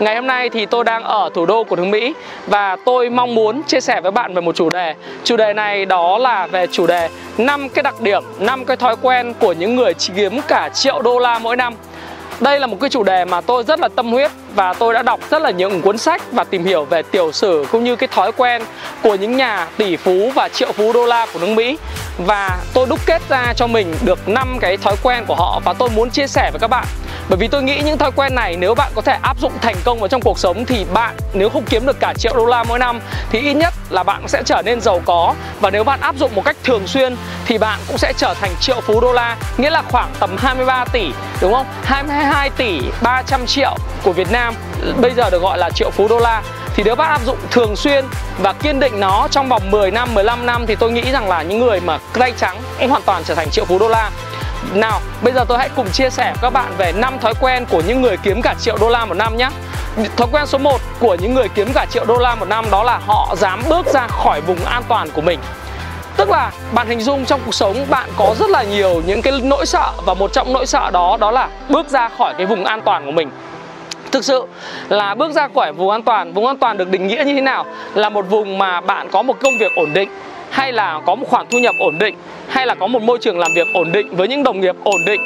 Ngày hôm nay thì tôi đang ở thủ đô của nước Mỹ và tôi mong muốn chia sẻ với bạn về một chủ đề. Chủ đề này đó là về chủ đề 5 cái đặc điểm, 5 cái thói quen của những người kiếm cả triệu đô la mỗi năm. Đây là một cái chủ đề mà tôi rất là tâm huyết và tôi đã đọc rất là nhiều cuốn sách và tìm hiểu về tiểu sử cũng như cái thói quen của những nhà tỷ phú và triệu phú đô la của nước Mỹ. Và tôi đúc kết ra cho mình được 5 cái thói quen của họ và tôi muốn chia sẻ với các bạn. Bởi vì tôi nghĩ những thói quen này nếu bạn có thể áp dụng thành công vào trong cuộc sống thì bạn nếu không kiếm được cả triệu đô la mỗi năm thì ít nhất là bạn sẽ trở nên giàu có. Và nếu bạn áp dụng một cách thường xuyên thì bạn cũng sẽ trở thành triệu phú đô la, nghĩa là khoảng tầm 23 tỷ, đúng không? 22 tỷ 300 triệu của Việt Nam bây giờ được gọi là triệu phú đô la thì nếu bạn áp dụng thường xuyên và kiên định nó trong vòng 10 năm 15 năm thì tôi nghĩ rằng là những người mà tay trắng cũng hoàn toàn trở thành triệu phú đô la nào, bây giờ tôi hãy cùng chia sẻ với các bạn về 5 thói quen của những người kiếm cả triệu đô la một năm nhé. Thói quen số 1 của những người kiếm cả triệu đô la một năm đó là họ dám bước ra khỏi vùng an toàn của mình. Tức là bạn hình dung trong cuộc sống bạn có rất là nhiều những cái nỗi sợ và một trong nỗi sợ đó đó là bước ra khỏi cái vùng an toàn của mình. Thực sự là bước ra khỏi vùng an toàn Vùng an toàn được định nghĩa như thế nào? Là một vùng mà bạn có một công việc ổn định Hay là có một khoản thu nhập ổn định hay là có một môi trường làm việc ổn định với những đồng nghiệp ổn định.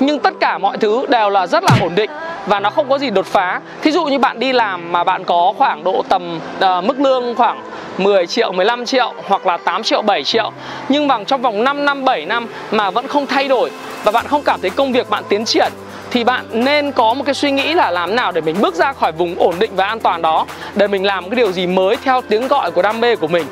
Nhưng tất cả mọi thứ đều là rất là ổn định và nó không có gì đột phá. Thí dụ như bạn đi làm mà bạn có khoảng độ tầm uh, mức lương khoảng 10 triệu, 15 triệu hoặc là 8 triệu, 7 triệu. Nhưng bằng trong vòng 5 năm, 7 năm mà vẫn không thay đổi Và bạn không cảm thấy công việc bạn tiến triển thì bạn nên có một cái suy nghĩ là làm nào để mình bước ra khỏi vùng ổn định và an toàn đó, Để mình làm cái điều gì mới theo tiếng gọi của đam mê của mình.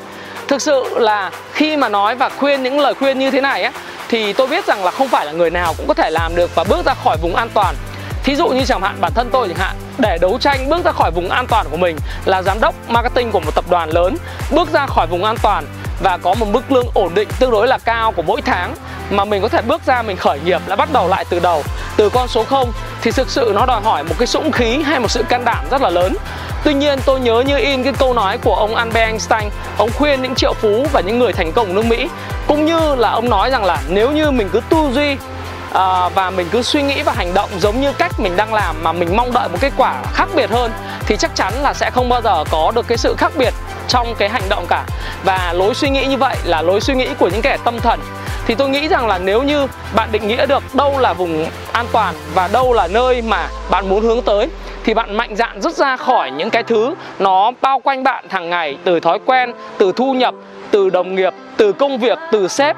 Thực sự là khi mà nói và khuyên những lời khuyên như thế này á, thì tôi biết rằng là không phải là người nào cũng có thể làm được và bước ra khỏi vùng an toàn. Thí dụ như chẳng hạn, bản thân tôi chẳng hạn, để đấu tranh bước ra khỏi vùng an toàn của mình là giám đốc marketing của một tập đoàn lớn. Bước ra khỏi vùng an toàn và có một mức lương ổn định tương đối là cao của mỗi tháng mà mình có thể bước ra mình khởi nghiệp lại bắt đầu lại từ đầu. Từ con số 0 thì thực sự nó đòi hỏi một cái sũng khí hay một sự can đảm rất là lớn. Tuy nhiên tôi nhớ như in cái câu nói của ông Albert Einstein Ông khuyên những triệu phú và những người thành công nước Mỹ. Cũng như là ông nói rằng là nếu như mình cứ tư duy à, và mình cứ suy nghĩ và hành động giống như cách mình đang làm mà mình mong đợi một kết quả khác biệt hơn thì chắc chắn là sẽ không bao giờ có được cái sự khác biệt trong cái hành động cả. Và lối suy nghĩ như vậy là lối suy nghĩ của những kẻ tâm thần. Thì tôi nghĩ rằng là nếu như bạn định nghĩa được đâu là vùng an toàn và đâu là nơi mà bạn muốn hướng tới, thì bạn mạnh dạn rút ra khỏi những cái thứ nó bao quanh bạn hàng ngày từ thói quen, từ thu nhập, từ đồng nghiệp, từ công việc, từ sếp.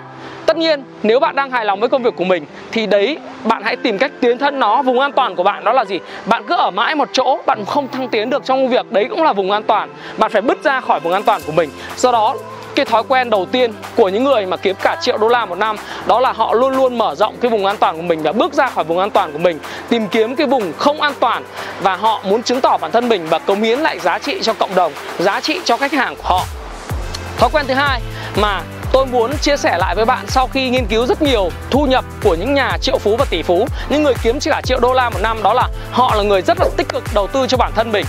Tất nhiên, nếu bạn đang hài lòng với công việc của mình, Thì đấy, bạn hãy tìm cách tiến thân nó. Vùng an toàn của bạn đó là gì? Bạn cứ ở mãi một chỗ, Bạn không thăng tiến được trong công việc, Đấy cũng là vùng an toàn. Bạn phải bứt ra khỏi vùng an toàn của mình. Do đó, cái thói quen đầu tiên của những người mà kiếm cả triệu đô la một năm, đó là họ luôn luôn mở rộng cái vùng an toàn của mình và bước ra khỏi vùng an toàn của mình, tìm kiếm cái vùng không an toàn và họ muốn chứng tỏ bản thân mình và cống hiến lại giá trị cho cộng đồng, giá trị cho khách hàng của họ. Thói quen thứ hai mà tôi muốn chia sẻ lại với bạn sau khi nghiên cứu rất nhiều thu nhập của những nhà triệu phú và tỷ phú. Những người kiếm chỉ cả triệu đô la một năm đó là họ là người rất là tích cực đầu tư cho bản thân mình.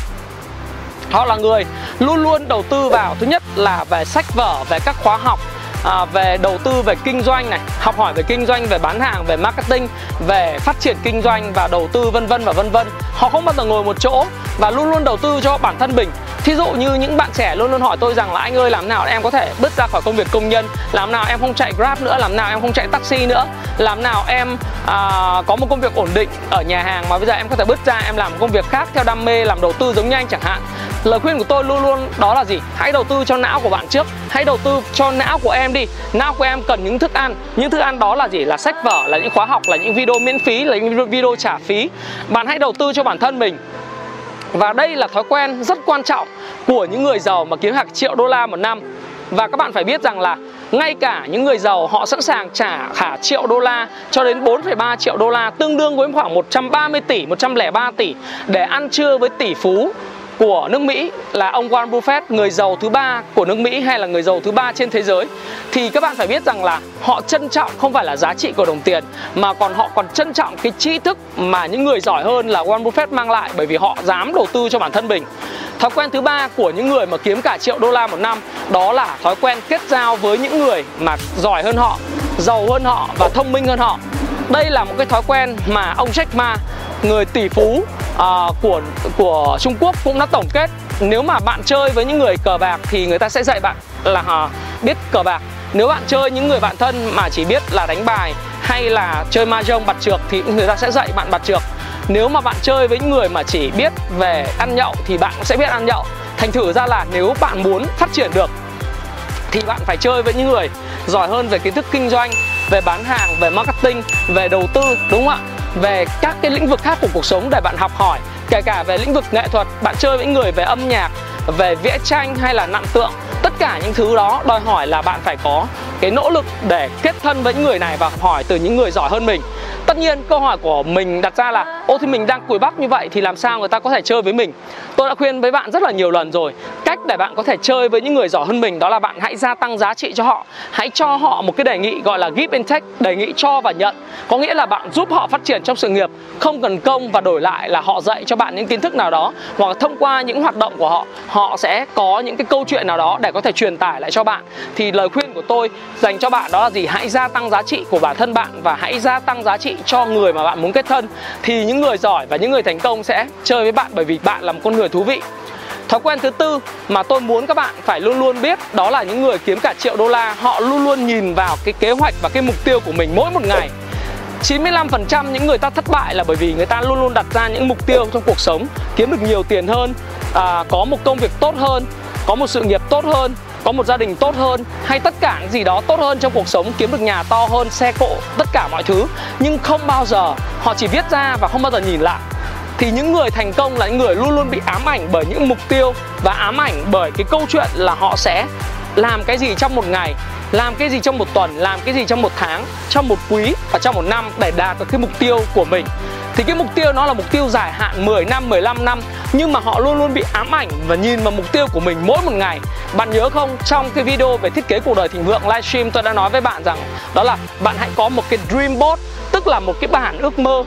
Họ là người luôn luôn đầu tư vào thứ nhất là về sách vở về các khóa học à, về đầu tư về kinh doanh này học hỏi về kinh doanh về bán hàng về marketing về phát triển kinh doanh và đầu tư vân vân và vân vân. Họ không bao giờ ngồi một chỗ và luôn luôn đầu tư cho bản thân mình thí dụ như những bạn trẻ luôn luôn hỏi tôi rằng là anh ơi làm nào em có thể bứt ra khỏi công việc công nhân? Làm nào em không chạy grab nữa? Làm nào em không chạy taxi nữa? Làm nào em à, có một công việc ổn định ở nhà hàng mà bây giờ em có thể bứt ra em làm công việc khác theo đam mê làm đầu tư giống như anh chẳng hạn? Lời khuyên của tôi luôn luôn đó là gì? Hãy đầu tư cho não của bạn trước. Hãy đầu tư cho não của em đi. Não của em cần những thức ăn. Những thức ăn đó là gì? Là sách vở là những khóa học là những video miễn phí là những video trả phí. Bạn hãy đầu tư cho bản thân mình và đây là thói quen rất quan trọng của những người giàu mà kiếm hàng triệu đô la một năm. Và các bạn phải biết rằng là ngay cả những người giàu họ sẵn sàng trả cả triệu đô la cho đến 4,3 triệu đô la tương đương với khoảng 130 tỷ 103 tỷ để ăn trưa với tỷ phú của nước Mỹ là ông Warren Buffett, người giàu thứ ba của nước Mỹ hay là người giàu thứ ba trên thế giới thì các bạn phải biết rằng là họ trân trọng không phải là giá trị của đồng tiền mà còn họ còn trân trọng cái tri thức mà những người giỏi hơn là Warren Buffett mang lại bởi vì họ dám đầu tư cho bản thân mình. Thói quen thứ ba của những người mà kiếm cả triệu đô la một năm đó là thói quen kết giao với những người mà giỏi hơn họ, giàu hơn họ và thông minh hơn họ. Đây là một cái thói quen mà ông Jack Ma, người tỷ phú uh, của của Trung Quốc cũng đã tổng kết. Nếu mà bạn chơi với những người cờ bạc thì người ta sẽ dạy bạn là uh, biết cờ bạc. Nếu bạn chơi những người bạn thân mà chỉ biết là đánh bài hay là chơi mahjong bạt trược thì người ta sẽ dạy bạn bạt trược. Nếu mà bạn chơi với những người mà chỉ biết về ăn nhậu thì bạn cũng sẽ biết ăn nhậu. Thành thử ra là nếu bạn muốn phát triển được thì bạn phải chơi với những người giỏi hơn về kiến thức kinh doanh về bán hàng về marketing về đầu tư đúng không ạ? Về các cái lĩnh vực khác của cuộc sống để bạn học hỏi, kể cả về lĩnh vực nghệ thuật, bạn chơi với người, về âm nhạc, về vẽ tranh hay là nặng tượng, tất cả những thứ đó đòi hỏi là bạn phải có cái nỗ lực để kết thân với những người này và hỏi từ những người giỏi hơn mình. Tất nhiên, câu hỏi của mình đặt ra là, ô thì mình đang cùi bắp như vậy thì làm sao người ta có thể chơi với mình? Tôi đã khuyên với bạn rất là nhiều lần rồi. Cách để bạn có thể chơi với những người giỏi hơn mình đó là bạn hãy gia tăng giá trị cho họ. Hãy cho họ một cái đề nghị gọi là give and take, đề nghị cho và nhận. Có nghĩa là bạn giúp họ phát triển trong sự nghiệp, không cần công và đổi lại là họ dạy cho bạn những kiến thức nào đó, hoặc thông qua những hoạt động của họ họ sẽ có những cái câu chuyện nào đó để có thể truyền tải lại cho bạn. Thì lời khuyên của tôi dành cho bạn đó là gì? Hãy gia tăng giá trị của bản thân bạn và hãy gia tăng giá trị cho người mà bạn muốn kết thân. Thì những người giỏi và những người thành công sẽ chơi với bạn bởi vì bạn là một con người thú vị. Thói quen thứ tư mà tôi muốn các bạn phải luôn luôn biết đó là những người kiếm cả triệu đô la họ luôn luôn nhìn vào cái kế hoạch và cái mục tiêu của mình mỗi một ngày. 95% những người ta thất bại là bởi vì người ta luôn luôn đặt ra những mục tiêu trong cuộc sống kiếm được nhiều tiền hơn à, có một công việc tốt hơn có một sự nghiệp tốt hơn có một gia đình tốt hơn hay tất cả những gì đó tốt hơn trong cuộc sống, kiếm được nhà to hơn, xe cộ, tất cả mọi thứ. Nhưng không bao giờ họ chỉ viết ra và không bao giờ nhìn lại. Thì những người thành công là những người luôn luôn bị ám ảnh bởi những mục tiêu và ám ảnh bởi cái câu chuyện là họ sẽ làm cái gì trong một ngày, làm cái gì trong một tuần, làm cái gì trong một tháng, trong một quý và trong một năm để đạt được cái mục tiêu của mình thì cái mục tiêu nó là mục tiêu dài hạn 10 năm 15 năm, nhưng mà họ luôn luôn bị ám ảnh và nhìn vào mục tiêu của mình mỗi một ngày. Bạn nhớ không? Trong cái video về thiết kế cuộc đời thịnh vượng livestream, tôi đã nói với bạn rằng đó là bạn hãy có một cái dream board, tức là một cái bản ước mơ.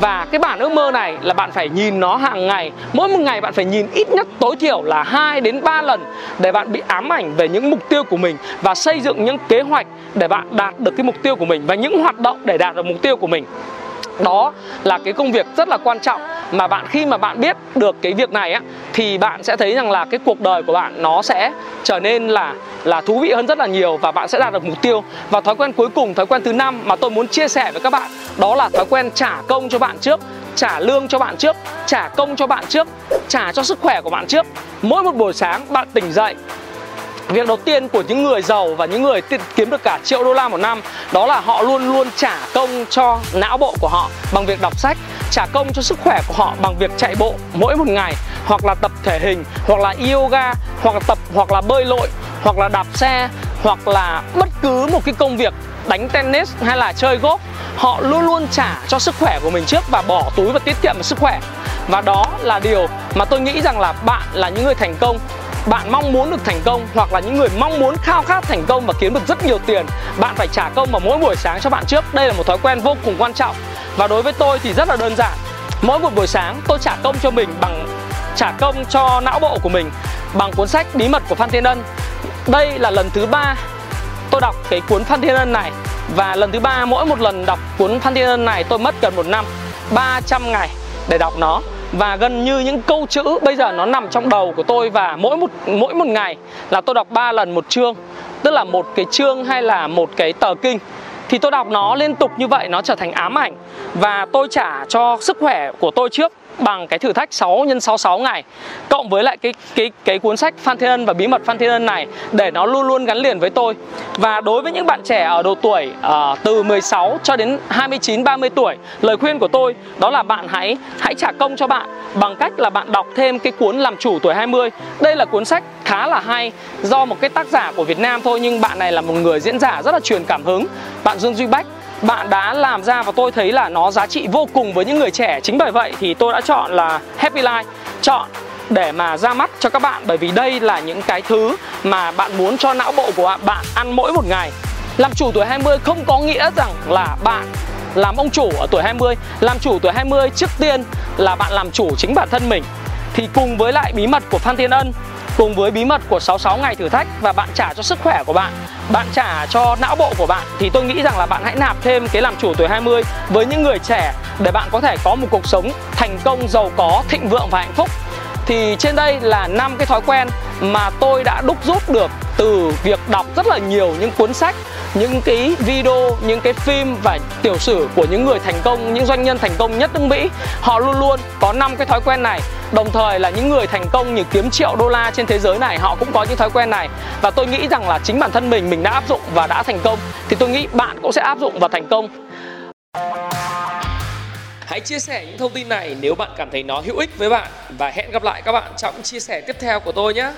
Và cái bản ước mơ này là bạn phải nhìn nó hàng ngày. Mỗi một ngày bạn phải nhìn ít nhất tối thiểu là 2 đến 3 lần để bạn bị ám ảnh về những mục tiêu của mình và xây dựng những kế hoạch để bạn đạt được cái mục tiêu của mình và những hoạt động để đạt được mục tiêu của mình đó là cái công việc rất là quan trọng. Mà bạn, khi mà bạn biết được cái việc này á, thì bạn sẽ thấy rằng là cái cuộc đời của bạn nó sẽ trở nên là là thú vị hơn rất là nhiều và bạn sẽ đạt được mục tiêu. Và thói quen cuối cùng, thói quen thứ năm mà tôi muốn chia sẻ với các bạn, đó là thói quen trả công cho bạn trước, trả lương cho bạn trước, trả công cho bạn trước, trả cho sức khỏe của bạn trước. Mỗi một buổi sáng bạn tỉnh dậy Việc đầu tiên của những người giàu và những người kiếm được cả triệu đô la một năm Đó là họ luôn luôn trả công cho não bộ của họ bằng việc đọc sách Trả công cho sức khỏe của họ bằng việc chạy bộ mỗi một ngày Hoặc là tập thể hình, hoặc là yoga, hoặc là tập, hoặc là bơi lội Hoặc là đạp xe, hoặc là bất cứ một cái công việc đánh tennis hay là chơi golf Họ luôn luôn trả cho sức khỏe của mình trước và bỏ túi và tiết kiệm vào sức khỏe. Và đó là điều mà tôi nghĩ rằng là bạn là những người thành công bạn mong muốn được thành công hoặc là những người mong muốn khao khát thành công và kiếm được rất nhiều tiền, bạn phải trả công vào mỗi buổi sáng cho bạn trước. Đây là một thói quen vô cùng quan trọng. Và đối với tôi thì rất là đơn giản. Mỗi một buổi sáng, tôi trả công cho mình bằng, trả công cho não bộ của mình bằng cuốn sách bí mật của Phan Thiên Ân. Đây là lần thứ ba tôi đọc cái cuốn Phan Thiên Ân này. Và lần thứ ba, mỗi một lần đọc cuốn Phan Thiên Ân này tôi mất gần một năm 300 ngày để đọc nó và gần như những câu chữ bây giờ nó nằm trong đầu của tôi và mỗi một mỗi một ngày là tôi đọc 3 lần một chương, tức là một cái chương hay là một cái tờ kinh. Thì tôi đọc nó liên tục như vậy, nó trở thành ám ảnh. Và tôi trả cho sức khỏe của tôi trước bằng cái thử thách 6 x 66 ngày cộng với lại cái cái cái cuốn sách Phan Thiên Ân và bí mật Phan Thiên Ân này để nó luôn luôn gắn liền với tôi. Và đối với những bạn trẻ ở độ tuổi uh, từ 16 cho đến 29 30 tuổi, lời khuyên của tôi đó là bạn hãy hãy trả công cho bạn bằng cách là bạn đọc thêm cái cuốn làm chủ tuổi 20. Đây là cuốn sách khá là hay do một cái tác giả của Việt Nam thôi nhưng bạn này là một người diễn giả rất là truyền cảm hứng. Bạn Dương Duy Bách bạn đã làm ra và tôi thấy là nó giá trị vô cùng với những người trẻ. Chính bởi vậy thì tôi đã chọn là Happy Life. Chọn để mà ra mắt cho các bạn, bởi vì đây là những cái thứ mà bạn muốn cho não bộ của bạn ăn mỗi một ngày. Làm chủ tuổi 20 không có nghĩa rằng là bạn làm ông chủ ở tuổi 20 Làm chủ tuổi 20 trước tiên là bạn làm chủ chính bản thân mình. Thì cùng với lại bí mật của Phan Thiên Ân Cùng với bí mật của 66 ngày thử thách Và bạn trả cho sức khỏe của bạn Bạn trả cho não bộ của bạn Thì tôi nghĩ rằng là bạn hãy nạp thêm cái làm chủ tuổi 20 Với những người trẻ Để bạn có thể có một cuộc sống thành công, giàu có, thịnh vượng và hạnh phúc. Thì trên đây là năm cái thói quen mà tôi đã đúc rút được từ việc đọc rất là nhiều những cuốn sách những cái video, những cái phim và tiểu sử của những người thành công, những doanh nhân thành công nhất nước Mỹ Họ luôn luôn có năm cái thói quen này. Đồng thời là những người thành công như kiếm triệu đô la trên thế giới này Họ cũng có những thói quen này. Và tôi nghĩ rằng là chính bản thân mình, mình đã áp dụng và đã thành công Thì tôi nghĩ bạn cũng sẽ áp dụng và thành công. Hãy chia sẻ những thông tin này nếu bạn cảm thấy nó hữu ích với bạn. Và hẹn gặp lại các bạn trong chia sẻ tiếp theo của tôi nhé.